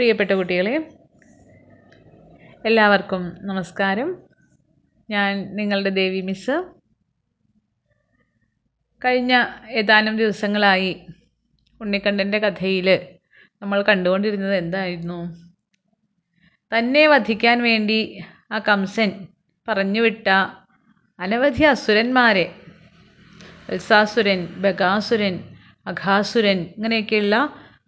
പ്രിയപ്പെട്ട കുട്ടികളെ എല്ലാവർക്കും നമസ്കാരം. ഞാൻ നിങ്ങളുടെ ദേവി മിസ് കഴിഞ്ഞ ഏതാനും ദിവസങ്ങളായി ഉണ്ണിക്കണ്ഠന്റെ കഥയിൽ നമ്മൾ കണ്ടുകൊണ്ടിരുന്നത് എന്തായിരുന്നു? തന്നെ വധിക്കാൻ വേണ്ടി ആ കംസൻ പറഞ്ഞുവിട്ട അനവധി അസുരന്മാരെ വത്സാസുരൻ ബഗാസുരൻ അഘാസുരൻ ഇങ്ങനെയൊക്കെയുള്ള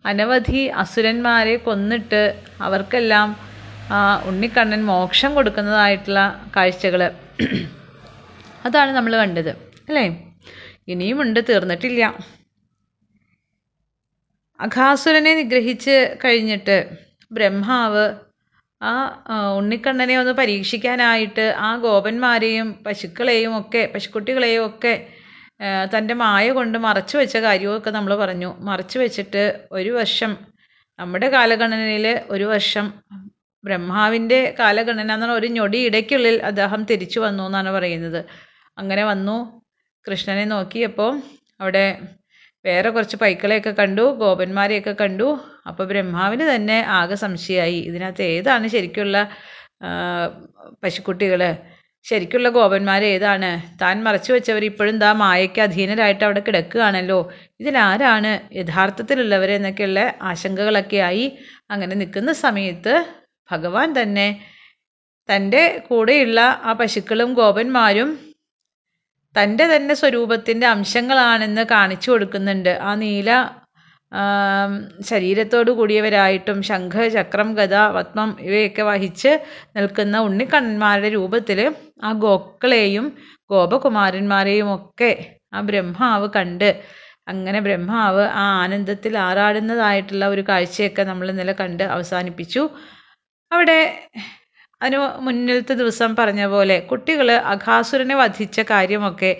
അനവധി അസുരന്മാരെ കൊന്നിട്ട് അവർക്കെല്ലാം ഉണ്ണിക്കണ്ണൻ മോക്ഷം കൊടുക്കുന്നതായിട്ടുള്ള കാഴ്ചകൾ അതാണ് നമ്മൾ കണ്ടത് അല്ലേ? ഇനിയുമുണ്ട് തീർന്നിട്ടില്ല. അഘാസുരനെ നിഗ്രഹിച്ച് കഴിഞ്ഞിട്ട് ബ്രഹ്മാവ് ആ ഉണ്ണിക്കണ്ണനെ ഒന്ന് പരീക്ഷിക്കാനായിട്ട് ആ ഗോപന്മാരെയും പശുക്കളെയും ഒക്കെ പശുക്കുട്ടികളെയും ഒക്കെ തന്റെ മായ കൊണ്ട് മറച്ചു വെച്ച കാര്യമൊക്കെ നമ്മൾ പറഞ്ഞു. മറച്ചു വെച്ചിട്ട് ഒരു വർഷം നമ്മുടെ കാലഗണനയിൽ ഒരു വർഷം ബ്രഹ്മാവിന്റെ കാലഗണന എന്ന് പറഞ്ഞാൽ ഒരു ഞൊടി ഇടയ്ക്കുള്ളിൽ അദ്ദേഹം തിരിച്ചു വന്നു എന്നാണ് പറയുന്നത്. അങ്ങനെ വന്നു. കൃഷ്ണനെ നോക്കിയപ്പോൾ അവിടെ വേറെ കുറച്ച് പൈക്കളെയൊക്കെ കണ്ടു ഗോപന്മാരെയൊക്കെ കണ്ടു. അപ്പോൾ ബ്രഹ്മാവിന് തന്നെ ആകെ സംശയമായി. ഇതിനകത്ത് ഏതാണ് ശരിക്കുള്ള പശുക്കുട്ടികൾ ശരിക്കുള്ള ഗോപന്മാരേതാണ് താൻ മറച്ചു വെച്ചവർ ഇപ്പോഴും ദാ മായയ്ക്ക് അധീനരായിട്ട് അവിടെ കിടക്കുകയാണല്ലോ. ഇതിലാരാണ് യഥാർത്ഥത്തിലുള്ളവരെന്നൊക്കെയുള്ള ആശങ്കകളൊക്കെയായി അങ്ങനെ നിൽക്കുന്ന സമയത്ത് ഭഗവാൻ തന്നെ തന്റെ കൂടെയുള്ള ആ പശുക്കളും ഗോപന്മാരും തന്റെ തന്നെ സ്വരൂപത്തിന്റെ അംശങ്ങളാണെന്ന് കാണിച്ചു കൊടുക്കുന്നുണ്ട്. ആ നീല ശരീരത്തോടു കൂടിയവരായിട്ടും ശംഖ് ചക്രം ഗദ പത്മം ഇവയൊക്കെ വഹിച്ച് നിൽക്കുന്ന ഉണ്ണിക്കണ്ണന്മാരുടെ രൂപത്തിൽ ആ ഗോക്കളെയും ഗോപകുമാരന്മാരെയും ഒക്കെ ആ ബ്രഹ്മാവ് കണ്ട് അങ്ങനെ ബ്രഹ്മാവ് ആ ആനന്ദത്തിൽ ആറാടുന്നതായിട്ടുള്ള ഒരു കാഴ്ചയൊക്കെ നമ്മൾ ഇന്നലെ കണ്ട് അവസാനിപ്പിച്ചു. അവിടെ അതിന് മുന്നിലത്തെ ദിവസം പറഞ്ഞ പോലെ കുട്ടികൾ അഘാസുരനെ വധിച്ച കാര്യമൊക്കെ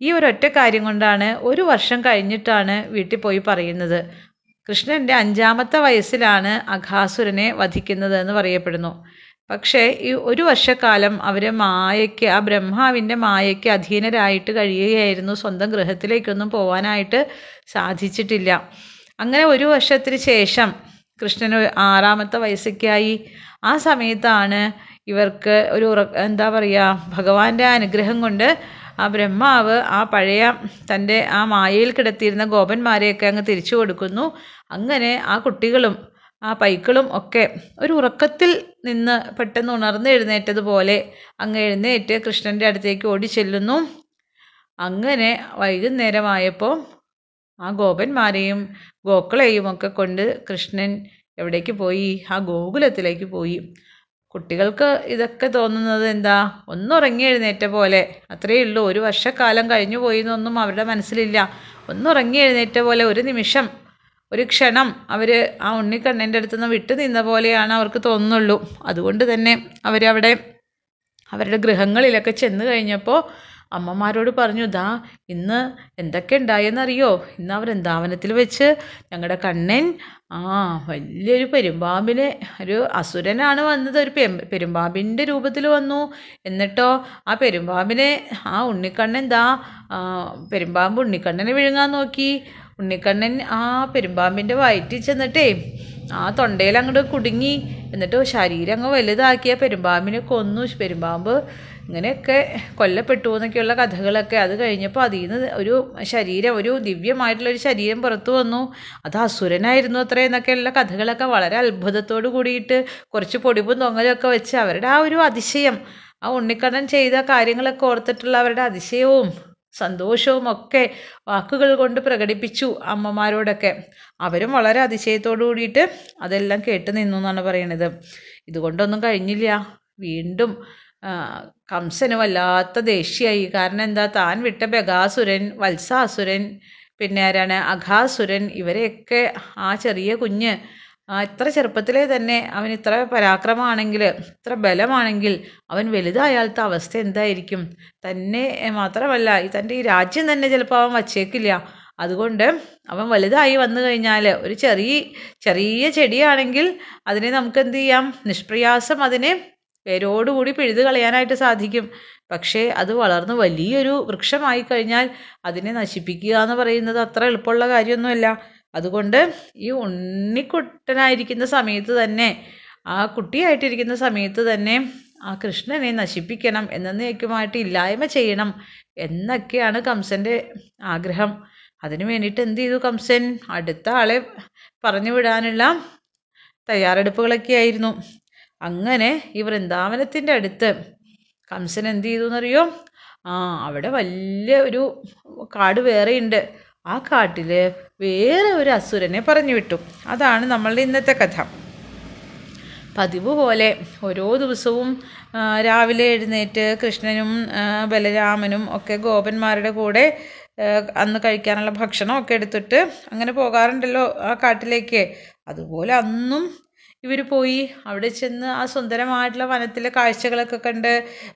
ഈ ഒരൊറ്റ കാര്യം കൊണ്ടാണ് ഒരു വർഷം കഴിഞ്ഞിട്ടാണ് വീട്ടിൽ പോയി പറയുന്നത്. കൃഷ്ണന്റെ അഞ്ചാമത്തെ വയസ്സിലാണ് അഘാസുരനെ വധിക്കുന്നത് എന്ന് പറയപ്പെടുന്നു. പക്ഷേ ഈ ഒരു വർഷക്കാലം അവർ മായയ്ക്ക് ആ ബ്രഹ്മാവിന്റെ മായയ്ക്ക് അധീനരായിട്ട് കഴിയുകയായിരുന്നു. സ്വന്തം ഗൃഹത്തിലേക്കൊന്നും പോവാനായിട്ട് സാധിച്ചിട്ടില്ല. അങ്ങനെ ഒരു വർഷത്തിന് ശേഷം കൃഷ്ണന് ആറാമത്തെ വയസ്സൊക്കെയായി. ആ സമയത്താണ് ഇവർക്ക് ഒരു എന്താ പറയുക ഭഗവാന്റെ അനുഗ്രഹം കൊണ്ട് ആ ബ്രഹ്മാവ് ആ പഴയ തന്റെ ആ മായയിൽ കിടത്തിയിരുന്ന ഗോപന്മാരെയൊക്കെ അങ്ങ് തിരിച്ചു കൊടുക്കുന്നു. അങ്ങനെ ആ കുട്ടികളും ആ പൈക്കളും ഒക്കെ ഒരു ഉറക്കത്തിൽ നിന്ന് പെട്ടെന്ന് ഉണർന്ന് എഴുന്നേറ്റതുപോലെ അങ്ങ് എഴുന്നേറ്റ് കൃഷ്ണന്റെ അടുത്തേക്ക് ഓടി ചെല്ലുന്നു അങ്ങനെ വൈകുന്നേരമായപ്പോൾ ആ ഗോപന്മാരെയും ഗോക്കളെയും ഒക്കെ കൊണ്ട് കൃഷ്ണൻ എവിടേക്ക് പോയി? ആ ഗോകുലത്തിലേക്ക് പോയി. കുട്ടികൾക്ക് ഇതൊക്കെ തോന്നുന്നത് എന്താ? ഒന്നുറങ്ങി എഴുന്നേറ്റ പോലെ. അത്രയേ ഉള്ളൂ. ഒരു വർഷക്കാലം കഴിഞ്ഞു പോയി എന്നൊന്നും അവരുടെ മനസ്സിലില്ല. ഒന്നുറങ്ങി എഴുന്നേറ്റ പോലെ ഒരു നിമിഷം ഒരു ക്ഷണം അവർ ആ ഉണ്ണിക്കണ്ണന്റെ അടുത്ത് നിന്ന് വിട്ടു നിന്ന പോലെയാണ് അവർക്ക് തോന്നുന്നുള്ളൂ. അതുകൊണ്ട് തന്നെ അവരവിടെ അവരുടെ ഗൃഹങ്ങളിലൊക്കെ ചെന്ന് കഴിഞ്ഞപ്പോൾ അമ്മമാരോട് പറഞ്ഞു ദാ ഇന്ന് എന്തൊക്കെ ഉണ്ടായെന്നറിയോ? ഇന്ന് അവർ വൃന്ദാവനത്തിൽ വെച്ച് ഞങ്ങളുടെ കണ്ണൻ ആ വലിയൊരു പെരുമ്പാമ്പിനെ ഒരു അസുരനാണ് വന്നത് ഒരു പെരുമ്പാമ്പിന്റെ രൂപത്തിൽ വന്നു. എന്നിട്ടോ ആ പെരുമ്പാമ്പിനെ ആ ഉണ്ണിക്കണ്ണൻ ദാ പെരുമ്പാമ്പ് ഉണ്ണിക്കണ്ണനെ വിഴുങ്ങാൻ നോക്കി. ഉണ്ണിക്കണ്ണൻ ആ പെരുമ്പാമ്പിന്റെ വയറ്റിൽ ചെന്നിട്ടേ ആ തൊണ്ടയിൽ അങ്ങോട്ട് കുടുങ്ങി. എന്നിട്ട് ശരീരം അങ്ങ് വലുതാക്കിയ പെരുമ്പാമ്പിനെ കൊന്നു. പെരുമ്പാമ്പ് ഇങ്ങനെയൊക്കെ കൊല്ലപ്പെട്ടു എന്നൊക്കെയുള്ള കഥകളൊക്കെ അത് കഴിഞ്ഞപ്പോൾ അതിൽ നിന്ന് ഒരു ശരീരം ഒരു ദിവ്യമായിട്ടുള്ളൊരു ശരീരം പുറത്തു വന്നു. അത് അസുരനായിരുന്നു അത്ര എന്നൊക്കെയുള്ള കഥകളൊക്കെ വളരെ അത്ഭുതത്തോട് കൂടിയിട്ട് കുറച്ച് പൊടിപ്പും തൊങ്ങലൊക്കെ വെച്ച് അവരുടെ ആ ഒരു അതിശയം ആ ഉണ്ണിക്കണ്ണൻ ചെയ്ത കാര്യങ്ങളൊക്കെ ഓർത്തിട്ടുള്ള അവരുടെ അതിശയവും സന്തോഷവും ഒക്കെ വാക്കുകൾ കൊണ്ട് പ്രകടിപ്പിച്ചു അമ്മമാരോടൊക്കെ. അവരും വളരെ അതിശയത്തോടു കൂടിയിട്ട് അതെല്ലാം കേട്ട് നിന്നു എന്നാണ് പറയണത്. ഇതുകൊണ്ടൊന്നും കഴിഞ്ഞില്ല. വീണ്ടും കംസന് വല്ലാത്ത ദേഷ്യമായി. കാരണം എന്താ? താൻ വിട്ട ബഗാസുരൻ വത്സാസുരൻ പിന്നെ ആരാണ്? അഘാസുരൻ ഇവരെയൊക്കെ ആ ചെറിയ കുഞ്ഞ് ഇത്ര ചെറുപ്പത്തിലേ തന്നെ അവൻ ഇത്ര പരാക്രമമാണെങ്കിൽ ഇത്ര ബലമാണെങ്കിൽ അവൻ വലുതായാലത്തെ അവസ്ഥ എന്തായിരിക്കും? തന്നെ മാത്രമല്ല തന്റെ ഈ രാജ്യം തന്നെ ചിലപ്പോൾ അവൻ വച്ചേക്കില്ല. അതുകൊണ്ട് അവൻ വലുതായി വന്നു കഴിഞ്ഞാൽ ഒരു ചെറിയ ചെറിയ ചെടിയാണെങ്കിൽ അതിനെ നമുക്ക് എന്ത് ചെയ്യാം? നിഷ്പ്രയാസം അതിനെ വേരോടുകൂടി പിഴുത് കളയാനായിട്ട് സാധിക്കും. പക്ഷേ അത് വളർന്ന് വലിയൊരു വൃക്ഷമായി കഴിഞ്ഞാൽ അതിനെ നശിപ്പിക്കുക എന്ന് പറയുന്നത് അത്ര എളുപ്പമുള്ള കാര്യമൊന്നുമല്ല. അതുകൊണ്ട് ഈ ഉണ്ണിക്കുട്ടനായിരിക്കുന്ന സമയത്ത് തന്നെ ആ കുട്ടിയായിട്ടിരിക്കുന്ന സമയത്ത് തന്നെ ആ കൃഷ്ണനെ നശിപ്പിക്കണം എന്നേക്കുമായിട്ട് ഇല്ലായ്മ ചെയ്യണം എന്നൊക്കെയാണ് കംസന്റെ ആഗ്രഹം. അതിനു വേണ്ടിയിട്ട് എന്ത് ചെയ്തു കംസൻ? അടുത്ത ആളെ പറഞ്ഞു വിടാനുള്ള തയ്യാറെടുപ്പുകളൊക്കെ ആയിരുന്നു അങ്ങനെ ഈ വൃന്ദാവനത്തിന്റെ അടുത്ത് കംസൻ എന്ത് ചെയ്തു എന്നറിയോ ആ അവിടെ വലിയ ഒരു കാട് വേറെയുണ്ട്. ആ കാട്ടിൽ വേറെ ഒരു അസുരനെ പറഞ്ഞു വിട്ടു. അതാണ് നമ്മളുടെ ഇന്നത്തെ കഥ. പതിവ് പോലെ ഓരോ ദിവസവും രാവിലെ എഴുന്നേറ്റ് കൃഷ്ണനും ബലരാമനും ഒക്കെ ഗോപന്മാരുടെ കൂടെ അന്ന് കഴിക്കാനുള്ള ഭക്ഷണമൊക്കെ എടുത്തിട്ട് അങ്ങനെ പോകാറുണ്ടല്ലോ ആ കാട്ടിലേക്ക്. അതുപോലെ അന്നും ഇവർ പോയി അവിടെ ചെന്ന് ആ സുന്ദരമായിട്ടുള്ള വനത്തിലെ കാഴ്ചകളൊക്കെ കണ്ട്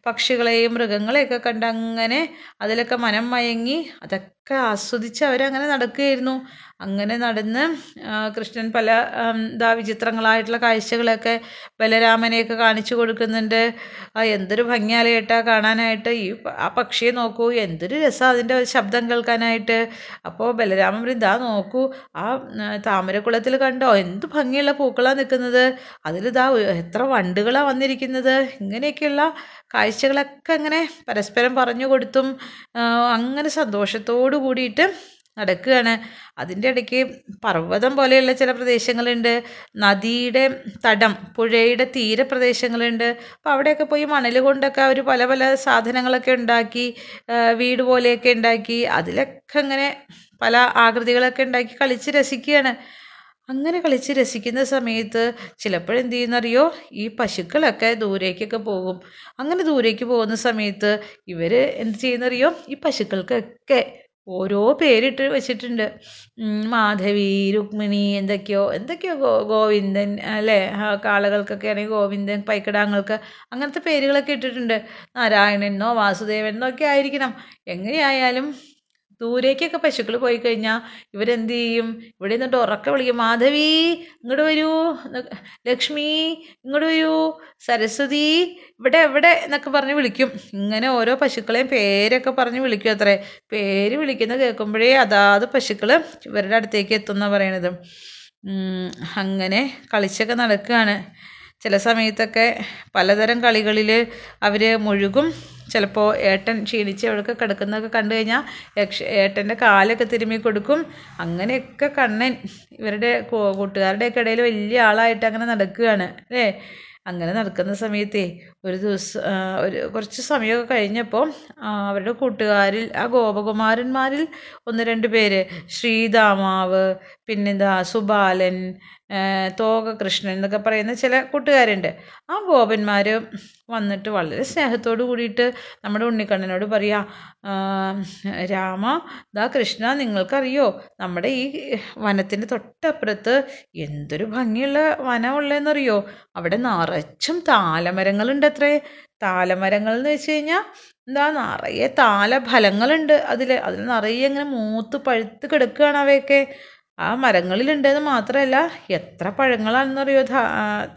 പക്ഷികളെയും മൃഗങ്ങളെയൊക്കെ കണ്ട് അങ്ങനെ അതിലൊക്കെ മനം മയങ്ങി അതൊക്കെ ആസ്വദിച്ച് അവരങ്ങനെ നടക്കുകയായിരുന്നു. അങ്ങനെ നടന്ന് കൃഷ്ണൻ പല എന്താ വിചിത്രങ്ങളായിട്ടുള്ള കാഴ്ചകളൊക്കെ ബലരാമനെയൊക്കെ കാണിച്ചു കൊടുക്കുന്നുണ്ട്. ആ എന്തൊരു ഭംഗിയാലേ ഏട്ടാ കാണാനായിട്ട്. ഈ ആ പക്ഷിയെ നോക്കൂ എന്തൊരു രസം അതിന്റെ ശബ്ദം കേൾക്കാനായിട്ട്. അപ്പോൾ ബലരാമൻ ഇതാ നോക്കൂ ആ താമരക്കുളത്തിൽ കണ്ടോ എന്ത് ഭംഗിയുള്ള പൂക്കളാണ് നിൽക്കുന്നത്. അതിലിതാ എത്ര വണ്ടുകളാണ് വന്നിരിക്കുന്നത്. ഇങ്ങനെയൊക്കെയുള്ള കാഴ്ചകളൊക്കെ അങ്ങനെ പരസ്പരം പറഞ്ഞു കൊടുത്തും അങ്ങനെ സന്തോഷത്തോടു കൂടിയിട്ട് നടക്കുകയാണ്. അതിന്റെ ഇടയ്ക്ക് പർവതം പോലെയുള്ള ചില പ്രദേശങ്ങളുണ്ട്. നദിയുടെ തടം പുഴയുടെ തീരപ്രദേശങ്ങളുണ്ട് അപ്പോൾ അവിടെയൊക്കെ പോയി മണൽ കൊണ്ടൊക്കെ അവർ പല പല സാധനങ്ങളൊക്കെ ഉണ്ടാക്കി വീട് പോലെയൊക്കെ ഉണ്ടാക്കി അതിലൊക്കെ അങ്ങനെ പല ആകൃതികളൊക്കെ ഉണ്ടാക്കി കളിച്ച് രസിക്കുകയാണ്. അങ്ങനെ കളിച്ച് രസിക്കുന്ന സമയത്ത് ചിലപ്പോഴെന്ത് ചെയ്യുന്നറിയോ? ഈ പശുക്കളൊക്കെ ദൂരേക്കൊക്കെ പോകും. അങ്ങനെ ദൂരേക്ക് പോകുന്ന സമയത്ത് ഇവർ എന്ത് ചെയ്യുന്നറിയോ? ഈ പശുക്കൾക്കൊക്കെ ഓരോ പേരിട്ട് വെച്ചിട്ടുണ്ട്. മാധവി രുക്മിണി എന്തൊക്കെയോ എന്തൊക്കെയോ ഗോവിന്ദൻ അല്ലേ? കാളകൾക്കൊക്കെ ആണെങ്കിൽ ഗോവിന്ദൻ പൈക്കിടാങ്ങൾക്ക് അങ്ങനത്തെ പേരുകളൊക്കെ ഇട്ടിട്ടുണ്ട്. നാരായണനോ വാസുദേവനോ ഒക്കെ ആയിരിക്കണം. എങ്ങനെയായാലും ദൂരേക്കൊക്കെ പശുക്കൾ പോയി കഴിഞ്ഞാൽ ഇവരെന്ത് ചെയ്യും? ഇവിടെ നിന്നിട്ട് ഉറക്കെ വിളിക്കും മാധവി ഇങ്ങോട്ട് വരൂ ലക്ഷ്മി ഇങ്ങോട്ട് വരൂ സരസ്വതി ഇവിടെ എവിടെ? എന്നൊക്കെ പറഞ്ഞ് വിളിക്കും. ഇങ്ങനെ ഓരോ പശുക്കളെയും പേരൊക്കെ പറഞ്ഞ് വിളിക്കും അത്രേ. പേര് വിളിക്കുന്നത് കേൾക്കുമ്പോഴേ അതാത് പശുക്കൾ ഇവരുടെ അടുത്തേക്ക് എത്തുന്ന പറയണത്. അങ്ങനെ കളിച്ചൊക്കെ നടക്കുകയാണ് ചില സമയത്തൊക്കെ പലതരം കളികളിൽ അവർ മുഴുകും. ചിലപ്പോൾ ഏട്ടൻ ക്ഷീണിച്ച് അവിടെയൊക്കെ കിടക്കുന്നതൊക്കെ കണ്ടു കഴിഞ്ഞാൽ യക്ഷ ഏട്ടന്റെ കാലൊക്കെ തിരുമ്മി കൊടുക്കും. അങ്ങനെയൊക്കെ കണ്ണൻ ഇവരുടെ കൂട്ടുകാരുടെയൊക്കെ ഇടയിൽ വലിയ ആളായിട്ട് അങ്ങനെ നടക്കുകയാണ് അല്ലേ? അങ്ങനെ നടക്കുന്ന സമയത്തേ ഒരു ദിവസം ഒരു കുറച്ച് സമയമൊക്കെ കഴിഞ്ഞപ്പോൾ അവരുടെ കൂട്ടുകാരിൽ ആ ഗോപകുമാരന്മാരിൽ ഒന്ന് രണ്ട് പേര്. ശ്രീതാമാവ് പിന്നെന്താ സുബാലൻ തോക കൃഷ്ണൻ എന്നൊക്കെ പറയുന്ന ചില കൂട്ടുകാരുണ്ട്. ആ ഗോപന്മാർ വന്നിട്ട് വളരെ സ്നേഹത്തോട് കൂടിയിട്ട് നമ്മുടെ ഉണ്ണിക്കണ്ണനോട് പറയാ രാമ ദാ കൃഷ്ണ നിങ്ങൾക്കറിയോ നമ്മുടെ ഈ വനത്തിന്റെ തൊട്ടപ്പുറത്ത് എന്തൊരു ഭംഗിയുള്ള വനം ഉള്ളതെന്നറിയോ? അവിടെ നിറച്ചും താലമരങ്ങളുണ്ട് അത്രേ താലമരങ്ങൾ എന്ന് വെച്ച് കഴിഞ്ഞാൽ എന്താ നിറയെ താലഫലങ്ങളുണ്ട് അതിൽ അതിൽ നിറയെ ഇങ്ങനെ മൂത്ത് പഴുത്ത് കിടക്കുകയാണ് അവയൊക്കെ. ആ മരങ്ങളിലുണ്ടെന്ന് മാത്രമല്ല എത്ര പഴങ്ങളാണെന്നറിയോ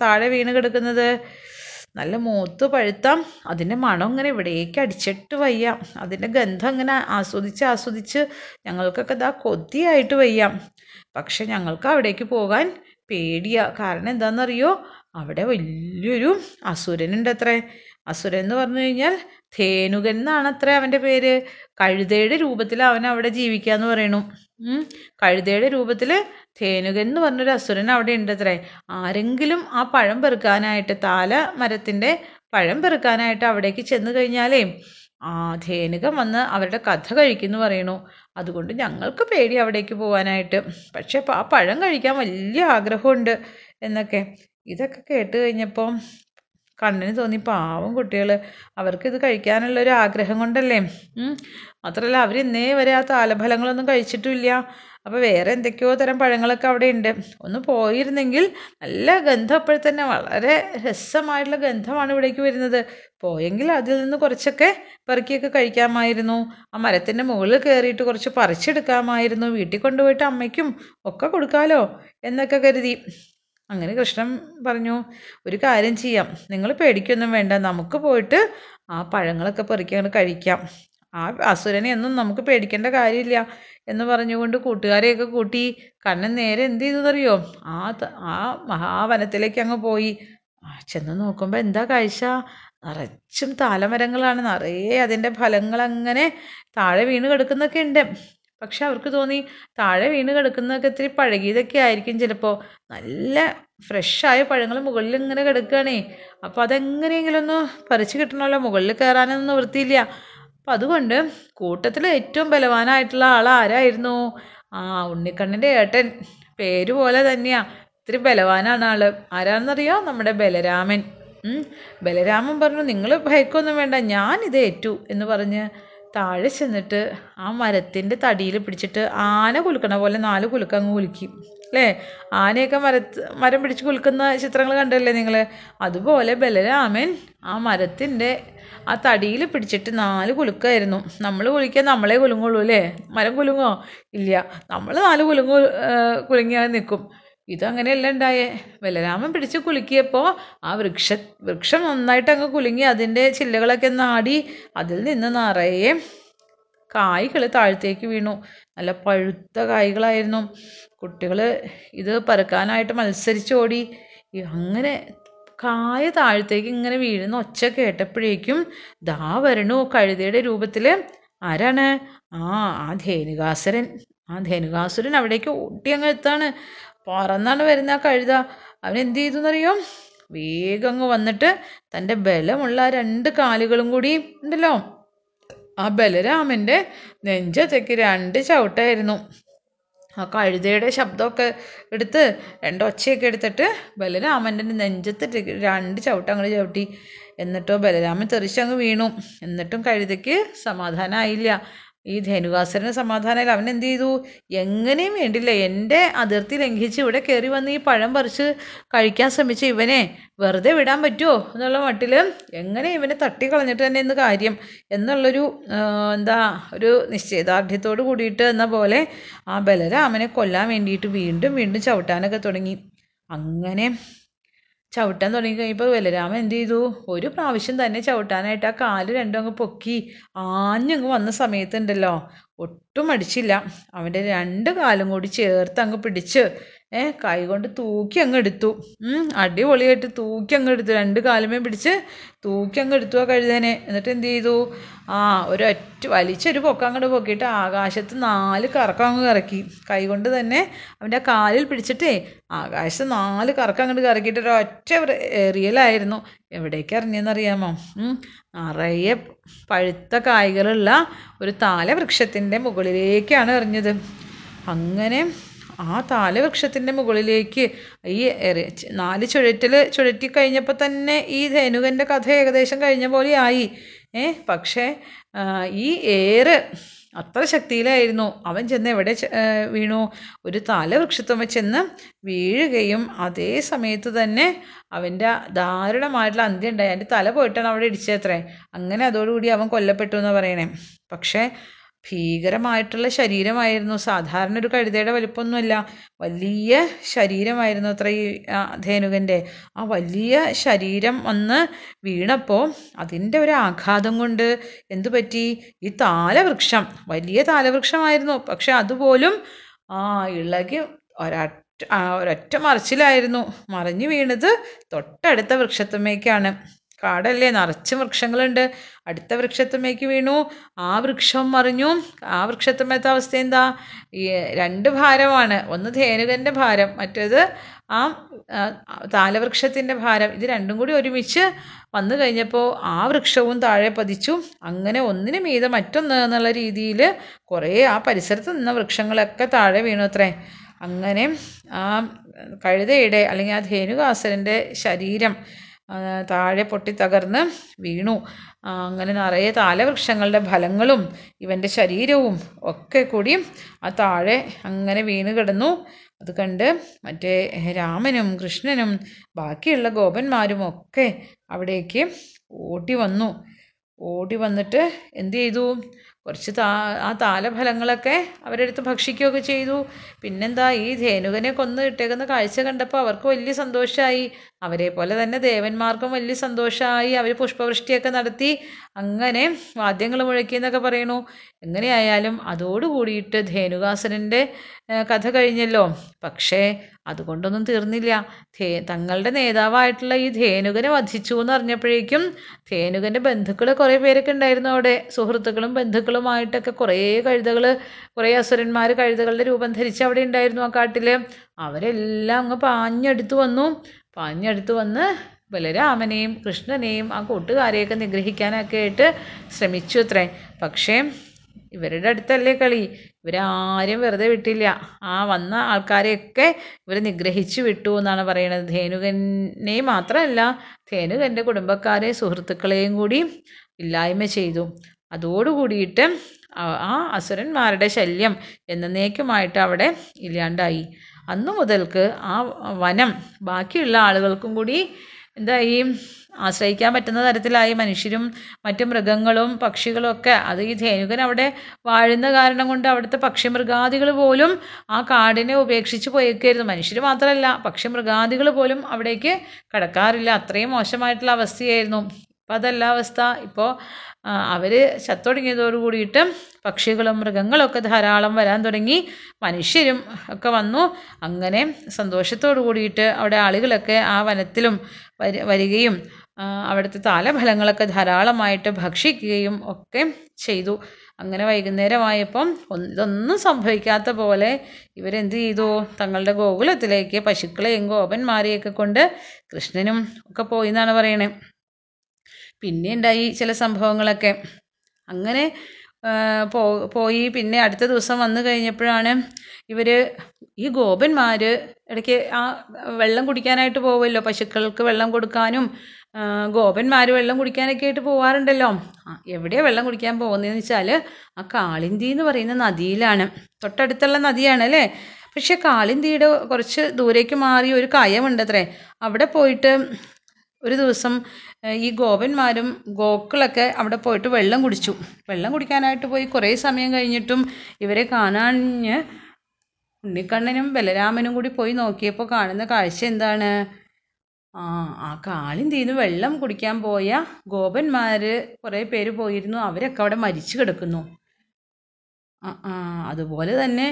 താഴെ വീണ് കിടക്കുന്നത്. നല്ല മൂത്ത് പഴുത്ത അതിന്റെ മണം ഇങ്ങനെ ഇവിടേക്ക് അടിച്ചിട്ട് വയ്യ. അതിന്റെ ഗന്ധം ഇങ്ങനെ ആസ്വദിച്ച് ആസ്വദിച്ച് ഞങ്ങൾക്കൊക്കെ ദാ കൊതിയായിട്ട് വയ്യ. പക്ഷെ ഞങ്ങൾക്ക് അവിടേക്ക് പോകാൻ പേടിയാ. കാരണം എന്താണെന്നറിയോ അവിടെ വലിയൊരു അസുരനുണ്ട് അത്രേ അസുരൻ എന്ന് പറഞ്ഞു കഴിഞ്ഞാൽ ധേനുകൻ എന്നാണ് അത്ര അവന്റെ പേര്. കഴുതയുടെ രൂപത്തിൽ അവൻ അവിടെ ജീവിക്കുക എന്ന് പറയണു കഴുതയുടെ രൂപത്തിൽ ധേനുകൻ എന്ന് പറഞ്ഞൊരു അസുരൻ അവിടെ ഉണ്ടത്രേ. ആരെങ്കിലും ആ പഴം പെറുക്കാനായിട്ട് താല മരത്തിന്റെ പഴം പെറുക്കാനായിട്ട് അവിടേക്ക് ചെന്ന് കഴിഞ്ഞാലേ ആ ധേനുകൻ വന്ന് അവരുടെ കഥ കഴിക്കുന്നു പറയണു. അതുകൊണ്ട് ഞങ്ങൾക്ക് പേടി അവിടേക്ക് പോകാനായിട്ട് പക്ഷേ ആ പഴം കഴിക്കാൻ വലിയ ആഗ്രഹമുണ്ട് എന്നൊക്കെ. ഇതൊക്കെ കേട്ട് കഴിഞ്ഞപ്പോൾ കണ്ണിന് തോന്നി പാവം കുട്ടികൾ അവർക്ക് ഇത് കഴിക്കാനുള്ളൊരു ആഗ്രഹം കൊണ്ടല്ലേ? മാത്രമല്ല അവർ ഇന്നേ വരെ ആ താലഫലങ്ങളൊന്നും കഴിച്ചിട്ടുമില്ല. അപ്പോൾ വേറെ എന്തൊക്കെയോ തരം പഴങ്ങളൊക്കെ അവിടെ ഉണ്ട്. ഒന്ന് പോയിരുന്നെങ്കിൽ നല്ല ഗന്ധം അപ്പോൾ തന്നെ വളരെ രസമായിട്ടുള്ള ഗന്ധമാണ് ഇവിടേക്ക് വരുന്നത്. പോയെങ്കിൽ അതിൽ നിന്ന് കുറച്ചൊക്കെ പെറുക്കിയൊക്കെ കഴിക്കാമായിരുന്നു. ആ മരത്തിന്റെ മുകളിൽ കയറിയിട്ട് കുറച്ച് പറിച്ചെടുക്കാമായിരുന്നു. വീട്ടിൽ കൊണ്ടുപോയിട്ട് അമ്മയ്ക്കും ഒക്കെ കൊടുക്കാമല്ലോ എന്നൊക്കെ കരുതി. അങ്ങനെ കൃഷ്ണൻ പറഞ്ഞു ഒരു കാര്യം ചെയ്യാം. നിങ്ങൾ പേടിക്കൊന്നും വേണ്ട. നമുക്ക് പോയിട്ട് ആ പഴങ്ങളൊക്കെ പെറുക്കി കഴിക്കാം. ആ അസുരനെ ഒന്നും നമുക്ക് പേടിക്കേണ്ട കാര്യമില്ല എന്ന് പറഞ്ഞുകൊണ്ട് കൂട്ടുകാരെയൊക്കെ കൂട്ടി കണ്ണൻ നേരെ എന്ത് ചെയ്തതറിയോ? ആ ആ മഹാവനത്തിലേക്ക് അങ്ങ് പോയി. ചെന്ന് നോക്കുമ്പോൾ എന്താ കാഴ്ച? നിറച്ചും താലമരങ്ങളാണ്. നിറയെ അതിന്റെ ഫലങ്ങൾ അങ്ങനെ താഴെ വീണ് കിടക്കുന്നൊക്കെ ഉണ്ട്. പക്ഷെ അവർക്ക് തോന്നി താഴെ വീണ് കിടക്കുന്നതൊക്കെ ഇത്തിരി പഴകിയതൊക്കെ ആയിരിക്കും ചിലപ്പോൾ നല്ല ഫ്രഷായ പഴങ്ങൾ മുകളിൽ ഇങ്ങനെ കിടക്കുകയാണേ. അപ്പോൾ അതെങ്ങനെയെങ്കിലും ഒന്ന് പറിച്ച് കിട്ടണമല്ലോ മുകളിൽ കയറാനൊന്നും നിവൃത്തിയില്ല. അപ്പം അതുകൊണ്ട് കൂട്ടത്തിൽ ഏറ്റവും ബലവാനായിട്ടുള്ള ആൾ ആരായിരുന്നു? ആ ഉണ്ണിക്കണ്ണന്റെ ഏട്ടൻ. പേര് പോലെ തന്നെയാ. ഇത്തിരി ബലവാനാണ് ആൾ. ആരാണെന്നറിയോ? നമ്മുടെ ബലരാമൻ. ബലരാമൻ പറഞ്ഞു നിങ്ങൾ ഭയക്കൊന്നും വേണ്ട ഞാൻ ഇത് ഏറ്റു എന്ന് പറഞ്ഞ് താഴെ ചെന്നിട്ട് ആ മരത്തിന്റെ തടിയിൽ പിടിച്ചിട്ട് ആന കുലുക്കണ പോലെ നാല് കുലുക്കം അങ്ങ് കുലുക്കി. അല്ലേ ആനയൊക്കെ മരത്ത് മരം പിടിച്ച് കുലുക്കുന്ന ചിത്രങ്ങൾ കണ്ടല്ലേ നിങ്ങൾ അതുപോലെ ബലരാമൻ ആ മരത്തിന്റെ ആ തടിയിൽ പിടിച്ചിട്ട് നാല് കുലുക്കായിരുന്നു. നമ്മൾ കുലുക്കിയാൽ നമ്മളെ കുലുങ്ങുള്ളൂ അല്ലേ മരം കുലുങ്ങോ? ഇല്ല. നമ്മൾ നാല് കുലുങ്ങു കുലുങ്ങിയാൽ നിൽക്കും. ഇതങ്ങനെയല്ല ഉണ്ടായേ. ബലരാമൻ പിടിച്ച് കുലുക്കിയപ്പോൾ ആ വൃക്ഷ വൃക്ഷം നന്നായിട്ട് അങ്ങ് കുലുങ്ങി അതിന്റെ ചില്ലകളൊക്കെ നാടി അതിൽ നിന്ന് നിറയെ കായ്കൾ താഴത്തേക്ക് വീണു. നല്ല പഴുത്ത കായ്കളായിരുന്നു. കുട്ടികൾ ഇത് പറക്കാനായിട്ട് മത്സരിച്ചോടി. അങ്ങനെ കായ താഴത്തേക്ക് ഇങ്ങനെ വീഴുന്ന ഒച്ച കേട്ടപ്പോഴേക്കും ദാ വരണു കഴുതയുടെ രൂപത്തിൽ ആരാണ്? ആ ആ ധേനുകാസുരൻ. ആ ധേനുകാസുരൻ അവിടേക്ക് ഓട്ടി അങ്ങ് എത്താണ്? പറന്നാണ് വരുന്ന ആ കഴുത. അവൻ എന്ത് ചെയ്തു എന്നറിയോ വേഗം അങ്ങ് വന്നിട്ട് തന്റെ ബലമുള്ള രണ്ട് കാലുകളും കൂടി ഉണ്ടല്ലോ. ആ ബലരാമന്റെ നെഞ്ചത്തേക്ക് രണ്ട് ചവിട്ടായിരുന്നു. ആ കഴുതയുടെ ശബ്ദമൊക്കെ എടുത്ത് രണ്ടൊച്ചയൊക്കെ എടുത്തിട്ട് ബലരാമന്റെ നെഞ്ചത്തേക്ക് രണ്ട് ചവിട്ട് അങ്ങോട്ട് ചവിട്ടി. എന്നിട്ടോ ബലരാമൻ തെറിച്ചങ്ങ് വീണു. എന്നിട്ടും കഴുതയ്ക്ക് സമാധാനമായില്ല. ഈ ധനുവാസരന് സമാധാനമായില്ല അവൻ എന്ത് ചെയ്തു? എങ്ങനെയും വേണ്ടില്ല എന്റെ അതിർത്തി ലംഘിച്ച് ഇവിടെ കയറി വന്ന് ഈ പഴം പറിച്ച് കഴിക്കാൻ ശ്രമിച്ച ഇവനെ വെറുതെ വിടാൻ പറ്റുമോ എന്നുള്ള മട്ടിൽ എങ്ങനെ ഇവനെ തട്ടിക്കളഞ്ഞിട്ട് തന്നെ ഇന്ന് കാര്യം എന്നുള്ളൊരു എന്താ ഒരു നിശ്ചയദാർഢ്യത്തോട് കൂടിയിട്ട് എന്ന പോലെ ആ ബലരാമനെ കൊല്ലാൻ വേണ്ടിയിട്ട് വീണ്ടും വീണ്ടും ചവിട്ടാനൊക്കെ തുടങ്ങി. അങ്ങനെ ചവിട്ടാൻ തുടങ്ങി കഴിഞ്ഞപ്പോൾ ബലരാമൻ എന്ത് ചെയ്തു? ഒരു പ്രാവശ്യം തന്നെ ചവിട്ടാനായിട്ട് ആ കാൽ രണ്ടും അങ്ങ് പൊക്കി ആഞ്ഞങ്ങ് വന്ന സമയത്തുണ്ടല്ലോ. ഒട്ടും മടിച്ചില്ല. അവന്റെ രണ്ട് കാലും കൂടി ചേർത്ത് അങ്ങ് പിടിച്ച് കൈ കൊണ്ട് തൂക്കി അങ്ങ് എടുത്തു. അടിപൊളിയായിട്ട് തൂക്കി അങ്ങ് എടുത്തു. രണ്ട് കാലുമേ പിടിച്ച് തൂക്കി അങ്ങ് എടുത്തു ആ കഴുതേനെ. എന്നിട്ട് എന്ത് ചെയ്തു? ആ ഒരൊറ്റ വലിച്ചൊരു പൊക്കം അങ്ങോട്ട് പൊക്കിയിട്ട് ആകാശത്ത് നാല് കറക്കം അങ്ങ് കറക്കി. കൈ കൊണ്ട് തന്നെ അവന്റെ ആ കാലിൽ പിടിച്ചിട്ടേ ആകാശത്ത് നാല് കറക്കം അങ്ങോട്ട് കറക്കിയിട്ട് ഒരൊറ്റ എറിയലായിരുന്നു എവിടേക്ക് അറിയാമോ നിറയെ പഴുത്ത കായ്കളുള്ള ഒരു താല വൃക്ഷത്തിന്റെ മുകളിലേക്കാണ് എറിഞ്ഞത്. അങ്ങനെ ആ താലവൃക്ഷത്തിന്റെ മുകളിലേക്ക് ഈ നാല് ചുഴറ്റൽ ചുഴറ്റി കഴിഞ്ഞപ്പോൾ തന്നെ ഈ ധേനുകന്റെ കഥ ഏകദേശം കഴിഞ്ഞ പോലെ ആയി ഏ പക്ഷേ ഈ ഏറ് അത്ര ശക്തിയിലായിരുന്നു. അവൻ ചെന്ന് എവിടെ വീണു? ഒരു താലവൃക്ഷത്തുമ്മ ചെന്ന് വീഴുകയും അതേ സമയത്ത് തന്നെ അവന്റെ ദാരുണമായിട്ടുള്ള അന്ത്യം ഉണ്ടായി. തല പോയിട്ടാണ് അവിടെ ഇടിച്ചത്രേ അങ്ങനെ അതോടുകൂടി അവൻ കൊല്ലപ്പെട്ടു എന്ന് പറയണേ. പക്ഷേ ഭീകരമായിട്ടുള്ള ശരീരമായിരുന്നു. സാധാരണ ഒരു കഴുതയുടെ വലിപ്പമൊന്നുമല്ല. വലിയ ശരീരമായിരുന്നു അത്ര ഈ ധേനുകന്റെ ആ വലിയ ശരീരം വന്ന് വീണപ്പോൾ അതിന്റെ ഒരു ആഘാതം കൊണ്ട് എന്തു പറ്റി? ഈ താലവൃക്ഷം. വലിയ താലവൃക്ഷമായിരുന്നു. പക്ഷെ അതുപോലും ആ ഇളകി ഒരൊറ്റ ഒരൊറ്റ മറിച്ചിലായിരുന്നു. മറിഞ്ഞു വീണത് തൊട്ടടുത്ത വൃക്ഷത്തുമ്മേക്കാണ് കാടല്ലേ? നിറച്ച് വൃക്ഷങ്ങളുണ്ട്. അടുത്ത വൃക്ഷത്തുമ്മേക്ക് വീണു. ആ വൃക്ഷം മറിഞ്ഞു. ആ വൃക്ഷത്തുമ്മത്തെ അവസ്ഥ എന്താ? ഈ രണ്ട് ഭാരമാണ്. ഒന്ന് ധേനുകന്റെ ഭാരം മറ്റേത് ആ താലവൃക്ഷത്തിന്റെ ഭാരം. ഇത് രണ്ടും കൂടി ഒരുമിച്ച് വന്നു കഴിഞ്ഞപ്പോൾ ആ വൃക്ഷവും താഴെ പതിച്ചു. അങ്ങനെ ഒന്നിനു മീതെ മറ്റൊന്ന് എന്നുള്ള രീതിയിൽ കുറേ ആ പരിസരത്ത് നിന്ന വൃക്ഷങ്ങളൊക്കെ താഴെ വീണു അത്രേ. അങ്ങനെ ആ കഴുതയുടെ അല്ലെങ്കിൽ ആ ധേനുകാസുരന്റെ ശരീരം താഴെ പൊട്ടി തകർന്ന് വീണു. അങ്ങനെ നിറയെ താലവൃക്ഷങ്ങളുടെ ഫലങ്ങളും ഇവന്റെ ശരീരവും ഒക്കെ കൂടി ആ താഴെ അങ്ങനെ വീണ് കിടന്നു. അത് കണ്ട് മറ്റേ രാമനും കൃഷ്ണനും ബാക്കിയുള്ള ഗോപന്മാരും ഒക്കെ അവിടേക്ക് ഓടി വന്നു. ഓടി വന്നിട്ട് എന്ത് ചെയ്തു? കുറച്ച് താ ആ താലഫലങ്ങളൊക്കെ അവരെടുത്ത് ഭക്ഷിക്കുകയൊക്കെ ചെയ്തു. പിന്നെന്താ ഈ ധേനുകനെ കൊന്ന് ഇട്ടേക്കുന്ന കാഴ്ച കണ്ടപ്പോൾ അവർക്ക് വലിയ സന്തോഷമായി അവരെ പോലെ തന്നെ ദേവന്മാർക്കും വലിയ സന്തോഷമായി അവർ പുഷ്പവൃഷ്ടിയൊക്കെ നടത്തി. അങ്ങനെ വാദ്യങ്ങൾ മുഴക്കി എന്നൊക്കെ പറയണു എങ്ങനെയായാലും അതോട് കൂടിയിട്ട് ധേനുകാസുരന്റെ കഥ കഴിഞ്ഞല്ലോ. പക്ഷേ അതുകൊണ്ടൊന്നും തീർന്നില്ല. ധേ തങ്ങളുടെ നേതാവായിട്ടുള്ള ഈ ധേനുകനെ വധിച്ചു എന്ന് അറിഞ്ഞപ്പോഴേക്കും ധേനുകന്റെ ബന്ധുക്കൾ കുറേ പേരൊക്കെ ഉണ്ടായിരുന്നു അവിടെ. സുഹൃത്തുക്കളും ബന്ധുക്കളുമായിട്ടൊക്കെ കുറേ കഴുതകൾ കുറേ അസുരന്മാർ കഴുതകളുടെ രൂപം ധരിച്ച് അവിടെ ഉണ്ടായിരുന്നു ആ കാട്ടിൽ അവരെല്ലാം അങ്ങ് പാഞ്ഞെടുത്ത് വന്നു. പാഞ്ഞെടുത്ത് വന്ന് ബലരാമനെയും കൃഷ്ണനെയും ആ കൂട്ടുകാരെയൊക്കെ നിഗ്രഹിക്കാനൊക്കെ ആയിട്ട് ശ്രമിച്ചു അത്രേ. പക്ഷേ ഇവരുടെ അടുത്തല്ലേ കളി. ഇവരാരും വെറുതെ വിട്ടില്ല. ആ വന്ന ആൾക്കാരെയൊക്കെ ഇവർ നിഗ്രഹിച്ചു വിട്ടു എന്നാണ് പറയുന്നത് ധേനുകനെ മാത്രമല്ല ധേനുകന്റെ കുടുംബക്കാരെ സുഹൃത്തുക്കളെയും കൂടി ഇല്ലായ്മ ചെയ്തു. അതോടുകൂടിയിട്ട് ആ അസുരന്മാരുടെ ശല്യം എന്നേക്കുമായിട്ട് അവിടെ ഇല്ലാണ്ടായി. അന്നു മുതൽക്ക് ആ വനം ബാക്കിയുള്ള ആളുകൾക്കും കൂടി എന്തായി? ആശ്രയിക്കാൻ പറ്റുന്ന തരത്തിലായി. മനുഷ്യരും മറ്റു മൃഗങ്ങളും പക്ഷികളും ഒക്കെ. അത് ഈ ധേനുകൻ അവിടെ വാഴുന്ന കാരണം കൊണ്ട് അവിടുത്തെ പക്ഷി മൃഗാദികൾ പോലും ആ കാടിനെ ഉപേക്ഷിച്ച് പോയേക്കായിരുന്നു. മനുഷ്യർ മാത്രമല്ല പക്ഷി മൃഗാദികൾ പോലും അവിടേക്ക് കടക്കാറില്ല. അത്രയും മോശമായിട്ടുള്ള അവസ്ഥയായിരുന്നു. ഇപ്പം അതല്ല അവസ്ഥ. ഇപ്പോൾ അവർ ചത്തൊടുങ്ങിയതോട് കൂടിയിട്ട് പക്ഷികളും മൃഗങ്ങളൊക്കെ ധാരാളം വരാൻ തുടങ്ങി. മനുഷ്യരും ഒക്കെ വന്നു. അങ്ങനെ സന്തോഷത്തോടു കൂടിയിട്ട് അവിടെ ആളുകളൊക്കെ ആ വനത്തിലും വരികയും അവിടുത്തെ താലഫലങ്ങളൊക്കെ ധാരാളമായിട്ട് ഭക്ഷിക്കുകയും ഒക്കെ ചെയ്തു. അങ്ങനെ വൈകുന്നേരമായപ്പം ഇതൊന്നും സംഭവിക്കാത്ത പോലെ ഇവരെന്ത് ചെയ്തു? തങ്ങളുടെ ഗോകുലത്തിലേക്ക് പശുക്കളെയും ഗോപന്മാരെയൊക്കെ കൊണ്ട് കൃഷ്ണനും ഒക്കെ പോയി എന്നാണ് പറയണേ. പിന്നെ ഉണ്ടായി ചില സംഭവങ്ങളൊക്കെ. അങ്ങനെ പോയി. പിന്നെ അടുത്ത ദിവസം വന്നു കഴിഞ്ഞപ്പോഴാണ് ഇവർ ഈ ഗോപന്മാർ ഇടയ്ക്ക് ആ വെള്ളം കുടിക്കാനായിട്ട് പോകുമല്ലോ പശുക്കൾക്ക് വെള്ളം കൊടുക്കാനും ഗോപന്മാർ വെള്ളം കുടിക്കാനൊക്കെ ആയിട്ട് പോവാറുണ്ടല്ലോ. എവിടെയാണ് വെള്ളം കുടിക്കാൻ പോകുന്നതെന്ന് വെച്ചാൽ ആ കാളിന്തി എന്ന് പറയുന്ന നദിയിലാണ്. തൊട്ടടുത്തുള്ള നദിയാണ് അല്ലേ? പക്ഷേ കാളിന്തിയുടെ കുറച്ച് ദൂരേക്ക് മാറി ഒരു കയമുണ്ടത്രേ. അവിടെ പോയിട്ട് ഒരു ദിവസം ഈ ഗോപന്മാരും ഗോക്കളൊക്കെ അവിടെ പോയിട്ട് വെള്ളം കുടിച്ചു. വെള്ളം കുടിക്കാനായിട്ട് പോയി കുറേ സമയം കഴിഞ്ഞിട്ടും ഇവരെ കാണാഞ്ഞ് ഉണ്ണിക്കണ്ണനും ബലരാമനും കൂടി പോയി നോക്കിയപ്പോൾ കാണുന്ന കാഴ്ച എന്താണ്? ആ ആ കാളിന്തിന്ന് വെള്ളം കുടിക്കാൻ പോയ ഗോപന്മാർ കുറേ പേര് പോയിരുന്നു. അവരൊക്കെ അവിടെ മരിച്ചു കിടക്കുന്നു. ആ ആ അതുപോലെ തന്നെ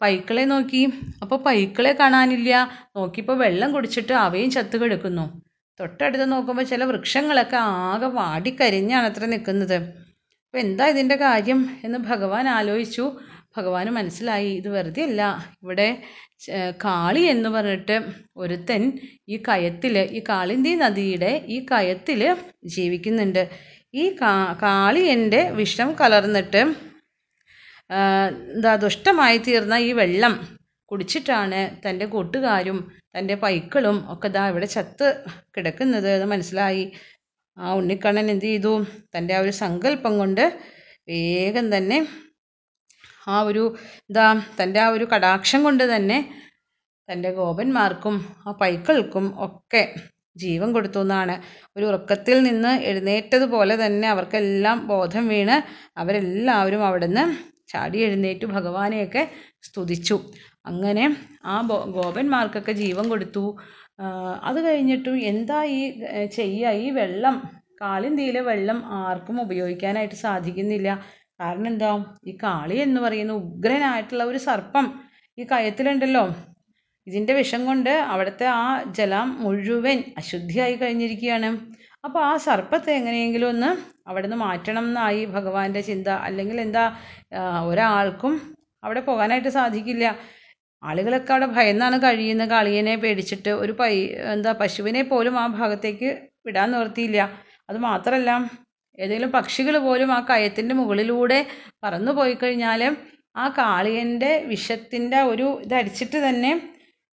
പൈക്കളെ നോക്കി. അപ്പോൾ പൈക്കളെ കാണാനില്ല. നോക്കിയപ്പോൾ വെള്ളം കുടിച്ചിട്ട് അവയും ചത്തു കിടക്കുന്നു. തൊട്ടടുത്ത് നോക്കുമ്പോൾ ചില വൃക്ഷങ്ങളൊക്കെ ആകെ വാടിക്കരിഞ്ഞാണ് അത്ര നിൽക്കുന്നത് അപ്പോൾ എന്താ ഇതിന്റെ കാര്യം എന്ന് ഭഗവാൻ ആലോചിച്ചു. ഭഗവാൻ മനസ്സിലായി ഇത് വെറുതെ അല്ല. ഇവിടെ കാളി എന്ന് പറഞ്ഞിട്ട് ഒരുത്തൻ ഈ കയത്തിൽ ഈ കാളിന്തി നദിയുടെ ഈ കയത്തിൽ ജീവിക്കുന്നുണ്ട്. ഈ കാ കാളിയന്റെ വിഷം കലർന്നിട്ട് എന്താ ദുഷ്ടമായി തീർന്ന ഈ വെള്ളം കുടിച്ചിട്ടാണ് തന്റെ കൂട്ടുകാരും തന്റെ പൈക്കളും ഒക്കെ ദാ ഇവിടെ ചത്ത് കിടക്കുന്നത്. എന്ന് മനസ്സിലായി. ആ ഉണ്ണിക്കണ്ണൻ എന്ത് ചെയ്തു? തന്റെ ആ ഒരു സങ്കല്പം കൊണ്ട് വേഗം തന്നെ ആ ഒരു എന്താ തന്റെ ആ ഒരു കടാക്ഷം കൊണ്ട് തന്നെ തന്റെ ഗോപന്മാർക്കും ആ പൈക്കൾക്കും ഒക്കെ ജീവൻ കൊടുത്തു എന്നാണ്. ഒരു ഉറക്കത്തിൽ നിന്ന് എഴുന്നേറ്റതുപോലെ തന്നെ അവർക്കെല്ലാം ബോധം വീണ് അവരെല്ലാവരും അവിടുന്ന് ചാടി എഴുന്നേറ്റ്. ഭഗവാനെയൊക്കെ സ്തുതിച്ചു. അങ്ങനെ ആ ഗോപന്മാർക്കൊക്കെ ജീവൻ കൊടുത്തു. അത് കഴിഞ്ഞിട്ടും എന്താ ഈ ചെയ്യുക ഈ വെള്ളം കാളിന്തിയിലെ വെള്ളം ആർക്കും ഉപയോഗിക്കാനായിട്ട് സാധിക്കുന്നില്ല. കാരണം എന്താ? ഈ കാളി എന്ന് പറയുന്ന ഉഗ്രനായിട്ടുള്ള ഒരു സർപ്പം ഈ കയത്തിലുണ്ടല്ലോ. ഇതിന്റെ വിഷം കൊണ്ട് അവിടുത്തെ ആ ജലം മുഴുവൻ അശുദ്ധിയായി കഴിഞ്ഞിരിക്കുകയാണ്. അപ്പോൾ ആ സർപ്പത്തെ എങ്ങനെയെങ്കിലും ഒന്ന് അവിടെ നിന്ന് മാറ്റണം എന്നായി ഭഗവാന്റെ ചിന്ത. അല്ലെങ്കിൽ എന്താ ഒരാൾക്കും അവിടെ പോകാനായിട്ട് സാധിക്കില്ല. ആളുകളൊക്കെ അവിടെ ഭയന്നാണ് കഴിയുന്നത് കളിയനെ പേടിച്ചിട്ട് ഒരു പൈ എന്താ പശുവിനെ പോലും ആ ഭാഗത്തേക്ക് വിടാൻ നിവർത്തിയില്ല അത് മാത്രമല്ല ഏതെങ്കിലും പക്ഷികൾ പോലും ആ കയത്തിന്റെ മുകളിലൂടെ പറന്നു പോയി കഴിഞ്ഞാൽ ആ കാളിയന്റെ വിഷത്തിന്റെ ഒരു ഇതടിച്ചിട്ട് തന്നെ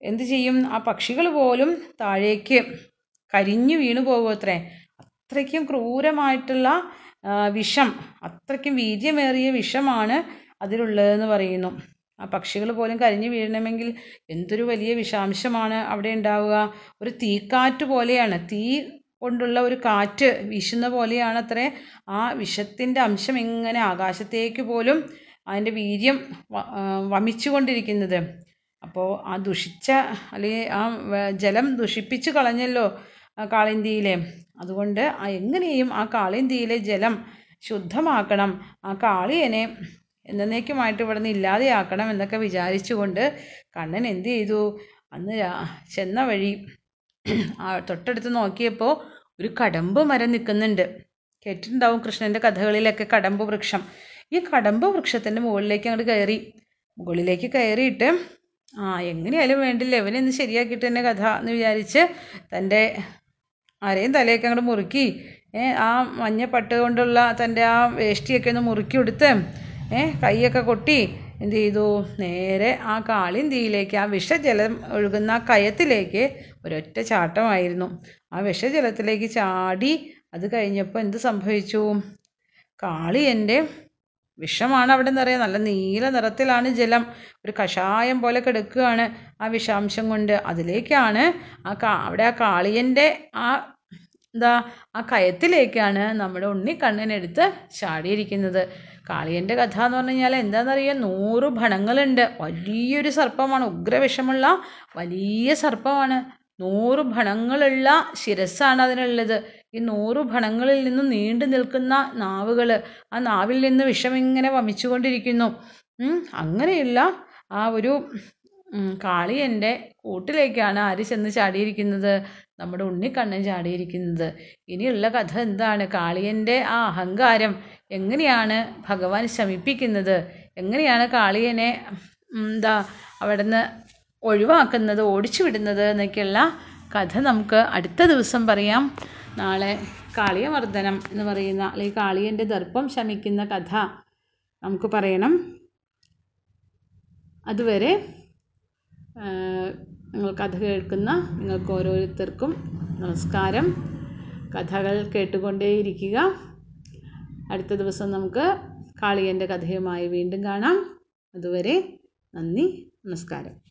എന്ത് ചെയ്യും? ആ പക്ഷികൾ പോലും താഴേക്ക് കരിഞ്ഞു വീണു പോകും അത്രേ. അത്രയ്ക്കും ക്രൂരമായിട്ടുള്ള വിഷം അത്രയ്ക്കും വീര്യമേറിയ വിഷമാണ് അതിലുള്ളതെന്ന് പറയുന്നു. ആ പക്ഷികൾ പോലും കരിഞ്ഞു വീഴണമെങ്കിൽ എന്തൊരു വലിയ വിഷാംശമാണ് അവിടെ ഉണ്ടാവുക. ഒരു തീക്കാറ്റ് പോലെയാണ്. തീ കൊണ്ടുള്ള ഒരു കാറ്റ് വീശുന്ന പോലെയാണ് അത്രേ ആ വിഷത്തിന്റെ അംശം ഇങ്ങനെ ആകാശത്തേക്ക് പോലും അതിന്റെ വീര്യം വമിച്ചു കൊണ്ടിരിക്കുന്നത് അപ്പോൾ ആ ദുഷിച്ച അല്ലെങ്കിൽ ആ ജലം ദുഷിപ്പിച്ച് കളഞ്ഞല്ലോ കാളിന്തിയിലെ. അതുകൊണ്ട് എങ്ങനെയും ആ കാളിന്തിയിലെ ജലം ശുദ്ധമാക്കണം. ആ കാളിയനെ എന്നേക്കുമായിട്ട് ഇവിടെ നിന്ന് ഇല്ലാതെയാക്കണം എന്നൊക്കെ വിചാരിച്ചുകൊണ്ട് കണ്ണൻ എന്ത് ചെയ്തു? അന്ന് ചെന്ന വഴി തൊട്ടടുത്ത് നോക്കിയപ്പോൾ ഒരു കടമ്പ് മരം നിൽക്കുന്നുണ്ട്. കേട്ടിട്ടുണ്ടാവും കൃഷ്ണന്റെ കഥകളിലൊക്കെ കടമ്പ് വൃക്ഷം. ഈ കടമ്പ് വൃക്ഷത്തിന്റെ മുകളിലേക്ക് അങ്ങോട്ട് കയറി. മുകളിലേക്ക് കയറിയിട്ട് ആ എങ്ങനെയായാലും വേണ്ടില്ല ഇവനെ ശരിയാക്കിയിട്ട് തന്നെ കഥ എന്ന് വിചാരിച്ച് തന്റെ ആരെയും തലയൊക്കെ അങ്ങോട്ട് മുറുക്കി. ആ മഞ്ഞ പട്ട് കൊണ്ടുള്ള തന്റെ ആ വേഷ്ടിയൊക്കെ ഒന്ന് മുറുക്കി എടുത്ത് ഏ കൈയൊക്കെ കൊട്ടി എന്ത് ചെയ്തു? നേരെ ആ കാളിന്തിയിലേക്ക് ആ വിഷജലം ഒഴുകുന്ന ആ കയത്തിലേക്ക് ഒരൊറ്റ ചാട്ടമായിരുന്നു. ആ വിഷജലത്തിലേക്ക് ചാടി അത് കഴിഞ്ഞപ്പോൾ എന്ത് സംഭവിച്ചു? കാളി എന്റെ വിഷമാണ് അവിടെ നിറയെ. നല്ല നീല നിറത്തിലാണ് ജലം. ഒരു കഷായം പോലെ കിടക്കുകയാണ് ആ വിഷാംശം കൊണ്ട്. അതിലേക്കാണ് ആ കാ അവിടെ ആ കാളിയന്റെ ആ എന്താ ആ കയത്തിലേക്കാണ് നമ്മുടെ ഉണ്ണിക്കണ്ണനെടുത്ത് ചാടിയിരിക്കുന്നത്. കാളിയന്റെ കഥ എന്ന് പറഞ്ഞു കഴിഞ്ഞാൽ എന്താണെന്നറിയാം നൂറ് ഭണങ്ങളുണ്ട്. വലിയൊരു സർപ്പമാണ്. ഉഗ്രവിഷമുള്ള വലിയ സർപ്പമാണ്. നൂറ് ഭണങ്ങളുള്ള ശിരസ്സാണ് അതിനുള്ളത്. ഈ നൂറ് ഭണങ്ങളിൽ നിന്നും നീണ്ടു നിൽക്കുന്ന നാവുകൾ ആ നാവിൽ നിന്ന് വിഷം ഇങ്ങനെ വമിച്ചുകൊണ്ടിരിക്കുന്നു അങ്ങനെയുള്ള ആ ഒരു ഉം, കാളിയന്റെ കൂട്ടിലേക്കാണ് ആര് ചെന്ന് ചാടിയിരിക്കുന്നത്? നമ്മുടെ ഉണ്ണിക്കണ്ണൻ ചാടിയിരിക്കുന്നത്. ഇനിയുള്ള കഥ എന്താണ്? കാളിയന്റെ ആ അഹങ്കാരം എങ്ങനെയാണ് ഭഗവാൻ ശമിപ്പിക്കുന്നത്? എങ്ങനെയാണ് കാളിയനെ എന്താ അവിടെ നിന്ന് ഒഴിവാക്കുന്നത് ഓടിച്ചു വിടുന്നത് എന്നൊക്കെയുള്ള കഥ നമുക്ക് അടുത്ത ദിവസം പറയാം. നാളെ കാളിയമർദ്ദനം എന്ന് പറയുന്ന അല്ലെങ്കിൽ കാളിയന്റെ ദർപ്പം ശമിക്കുന്ന കഥ നമുക്ക് പറയണം. അതുവരെ നിങ്ങൾ കഥ കേൾക്കുന്ന നിങ്ങൾക്ക് ഓരോരുത്തർക്കും നമസ്കാരം. കഥകൾ കേട്ടുകൊണ്ടേയിരിക്കുക. അടുത്ത ദിവസം നമുക്ക് കാളിയന്റെ കഥയുമായി വീണ്ടും കാണാം. അതുവരെ നന്ദി നമസ്കാരം.